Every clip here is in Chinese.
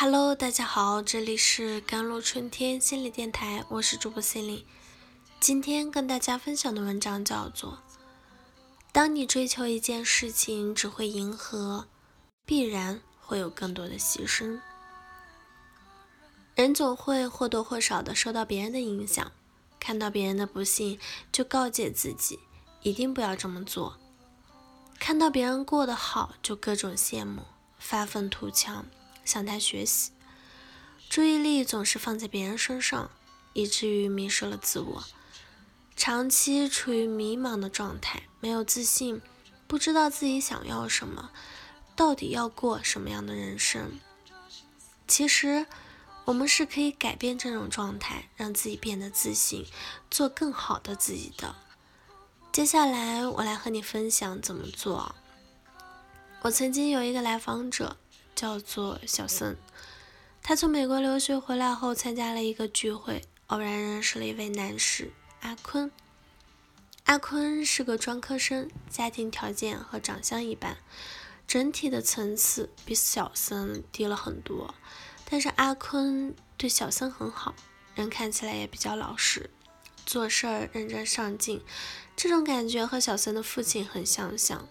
Hello，大家好，这里是甘露春天心理电台，我是主播心灵。今天跟大家分享的文章叫做《当你追求一件事情只会迎合，必然会有更多的牺牲》。人总会或多或少的受到别人的影响，看到别人的不幸就告诫自己一定不要这么做；看到别人过得好就各种羡慕，发愤图强。向他学习，注意力总是放在别人身上，以至于迷失了自我，长期处于迷茫的状态，没有自信，不知道自己想要什么，到底要过什么样的人生。其实，我们是可以改变这种状态，让自己变得自信，做更好的自己的。接下来，我来和你分享怎么做。我曾经有一个来访者。叫做小森，他从美国留学回来后，参加了一个聚会，偶然认识了一位男士阿坤。阿坤是个专科生，家庭条件和长相一般，整体的层次比小森低了很多。但是阿坤对小森很好，人看起来也比较老实，做事儿认真上进，这种感觉和小森的父亲很相像。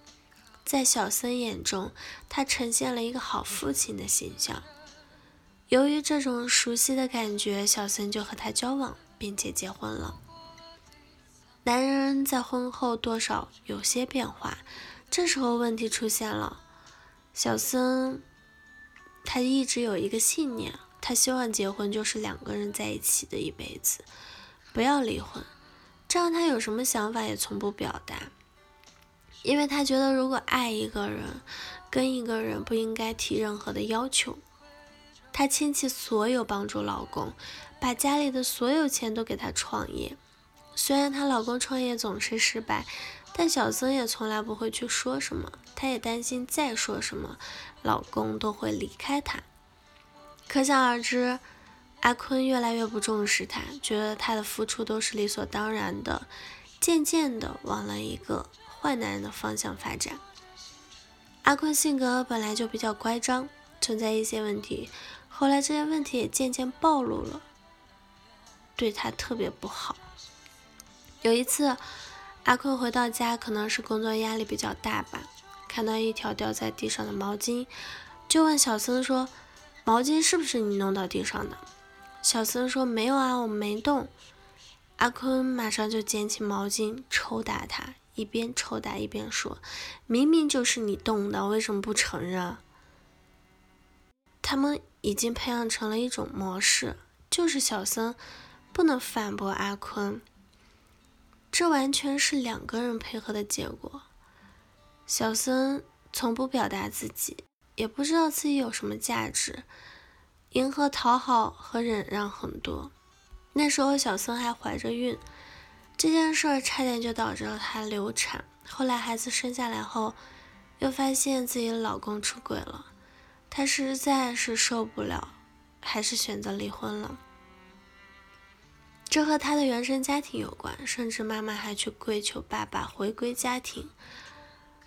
在小森眼中，他呈现了一个好父亲的形象。由于这种熟悉的感觉，小森就和他交往，并且结婚了。男人在婚后多少有些变化，这时候问题出现了。小森他一直有一个信念，他希望结婚就是两个人在一起的一辈子，不要离婚。这样他有什么想法也从不表达。因为他觉得，如果爱一个人，跟一个人不应该提任何的要求。她倾其所有帮助老公，把家里的所有钱都给他创业。虽然她老公创业总是失败，但小曾也从来不会去说什么。她也担心再说什么，老公都会离开她。可想而知，阿坤越来越不重视她，觉得她的付出都是理所当然的，渐渐的忘了一个。坏男人的方向发展。阿坤性格本来就比较乖张，存在一些问题，后来这些问题也渐渐暴露了，对他特别不好。有一次，阿坤回到家，可能是工作压力比较大吧，看到一条掉在地上的毛巾，就问小森说：“毛巾是不是你弄到地上的？”小森说：“没有啊，我没动。”阿坤马上就捡起毛巾抽打他。一边抽打一边说：“明明就是你动的，为什么不承认？”他们已经培养成了一种模式，就是小森不能反驳阿坤，这完全是两个人配合的结果。小森从不表达自己，也不知道自己有什么价值，迎合、讨好和忍让很多。那时候小森还怀着孕。这件事儿差点就导致了她流产。后来孩子生下来后，又发现自己的老公出轨了，她实在是受不了，还是选择离婚了。这和她的原生家庭有关，甚至妈妈还去跪求爸爸回归家庭。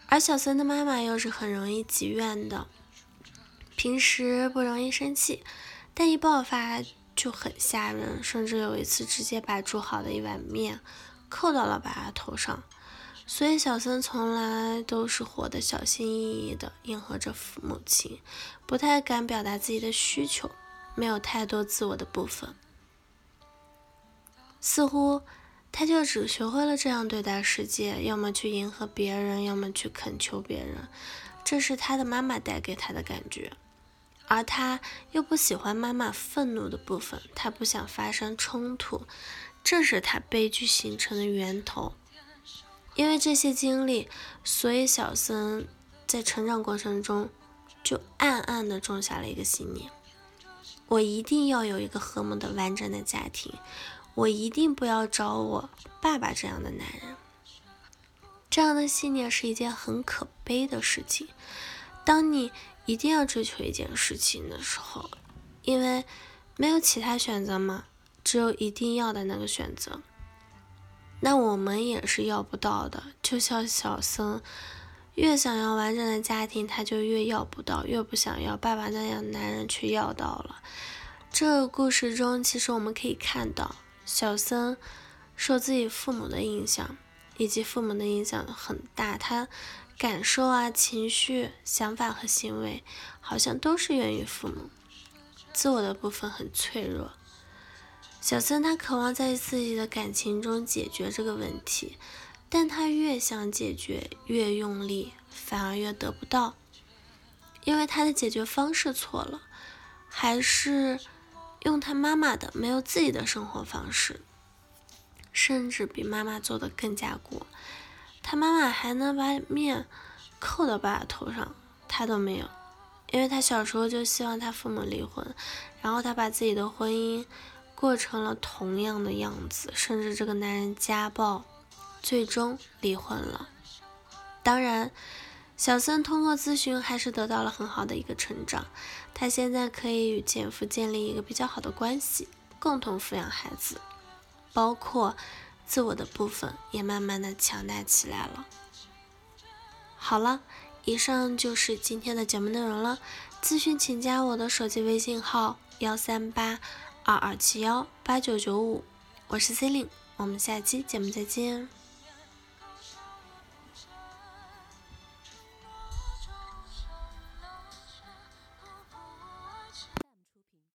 而小森的妈妈又是很容易积怨的，平时不容易生气，但一爆发。就很吓人，甚至有一次直接把煮好的一碗面扣到了爸爸头上。所以小森从来都是活得小心翼翼的，迎合着父母亲，不太敢表达自己的需求，没有太多自我的部分。似乎他就只学会了这样对待世界，要么去迎合别人，要么去恳求别人。这是他的妈妈带给他的感觉。而他又不喜欢妈妈愤怒的部分，他不想发生冲突，这是他悲剧形成的源头。因为这些经历，所以小森在成长过程中就暗暗的种下了一个信念：我一定要有一个和睦的完整的家庭，我一定不要找我爸爸这样的男人。这样的信念是一件很可悲的事情。当你一定要追求一件事情的时候，因为没有其他选择嘛，只有一定要的那个选择。那我们也是要不到的，就像小僧越想要完整的家庭，他就越要不到，越不想要爸爸那样的男人却要到了。这个故事中，其实我们可以看到，小森受自己父母的影响，以及父母的影响很大，他感受啊、情绪、想法和行为，好像都是源于父母。自我的部分很脆弱。小森他渴望在自己的感情中解决这个问题，但他越想解决，越用力，反而越得不到，因为他的解决方式错了，还是用他妈妈的，没有自己的生活方式，甚至比妈妈做的更加过。他妈妈还能把面扣到爸爸头上，他都没有，因为他小时候就希望他父母离婚，然后他把自己的婚姻。过成了同样的样子，甚至这个男人家暴，最终离婚了。当然，小森通过咨询还是得到了很好的一个成长，他现在可以与前夫建立一个比较好的关系，共同抚养孩子，包括自我的部分也慢慢的强大起来了。好了，以上就是今天的节目内容了。咨询请加我的手机微信号幺三八。二二七幺八九九五，我是 Celine，，我们下期节目再见。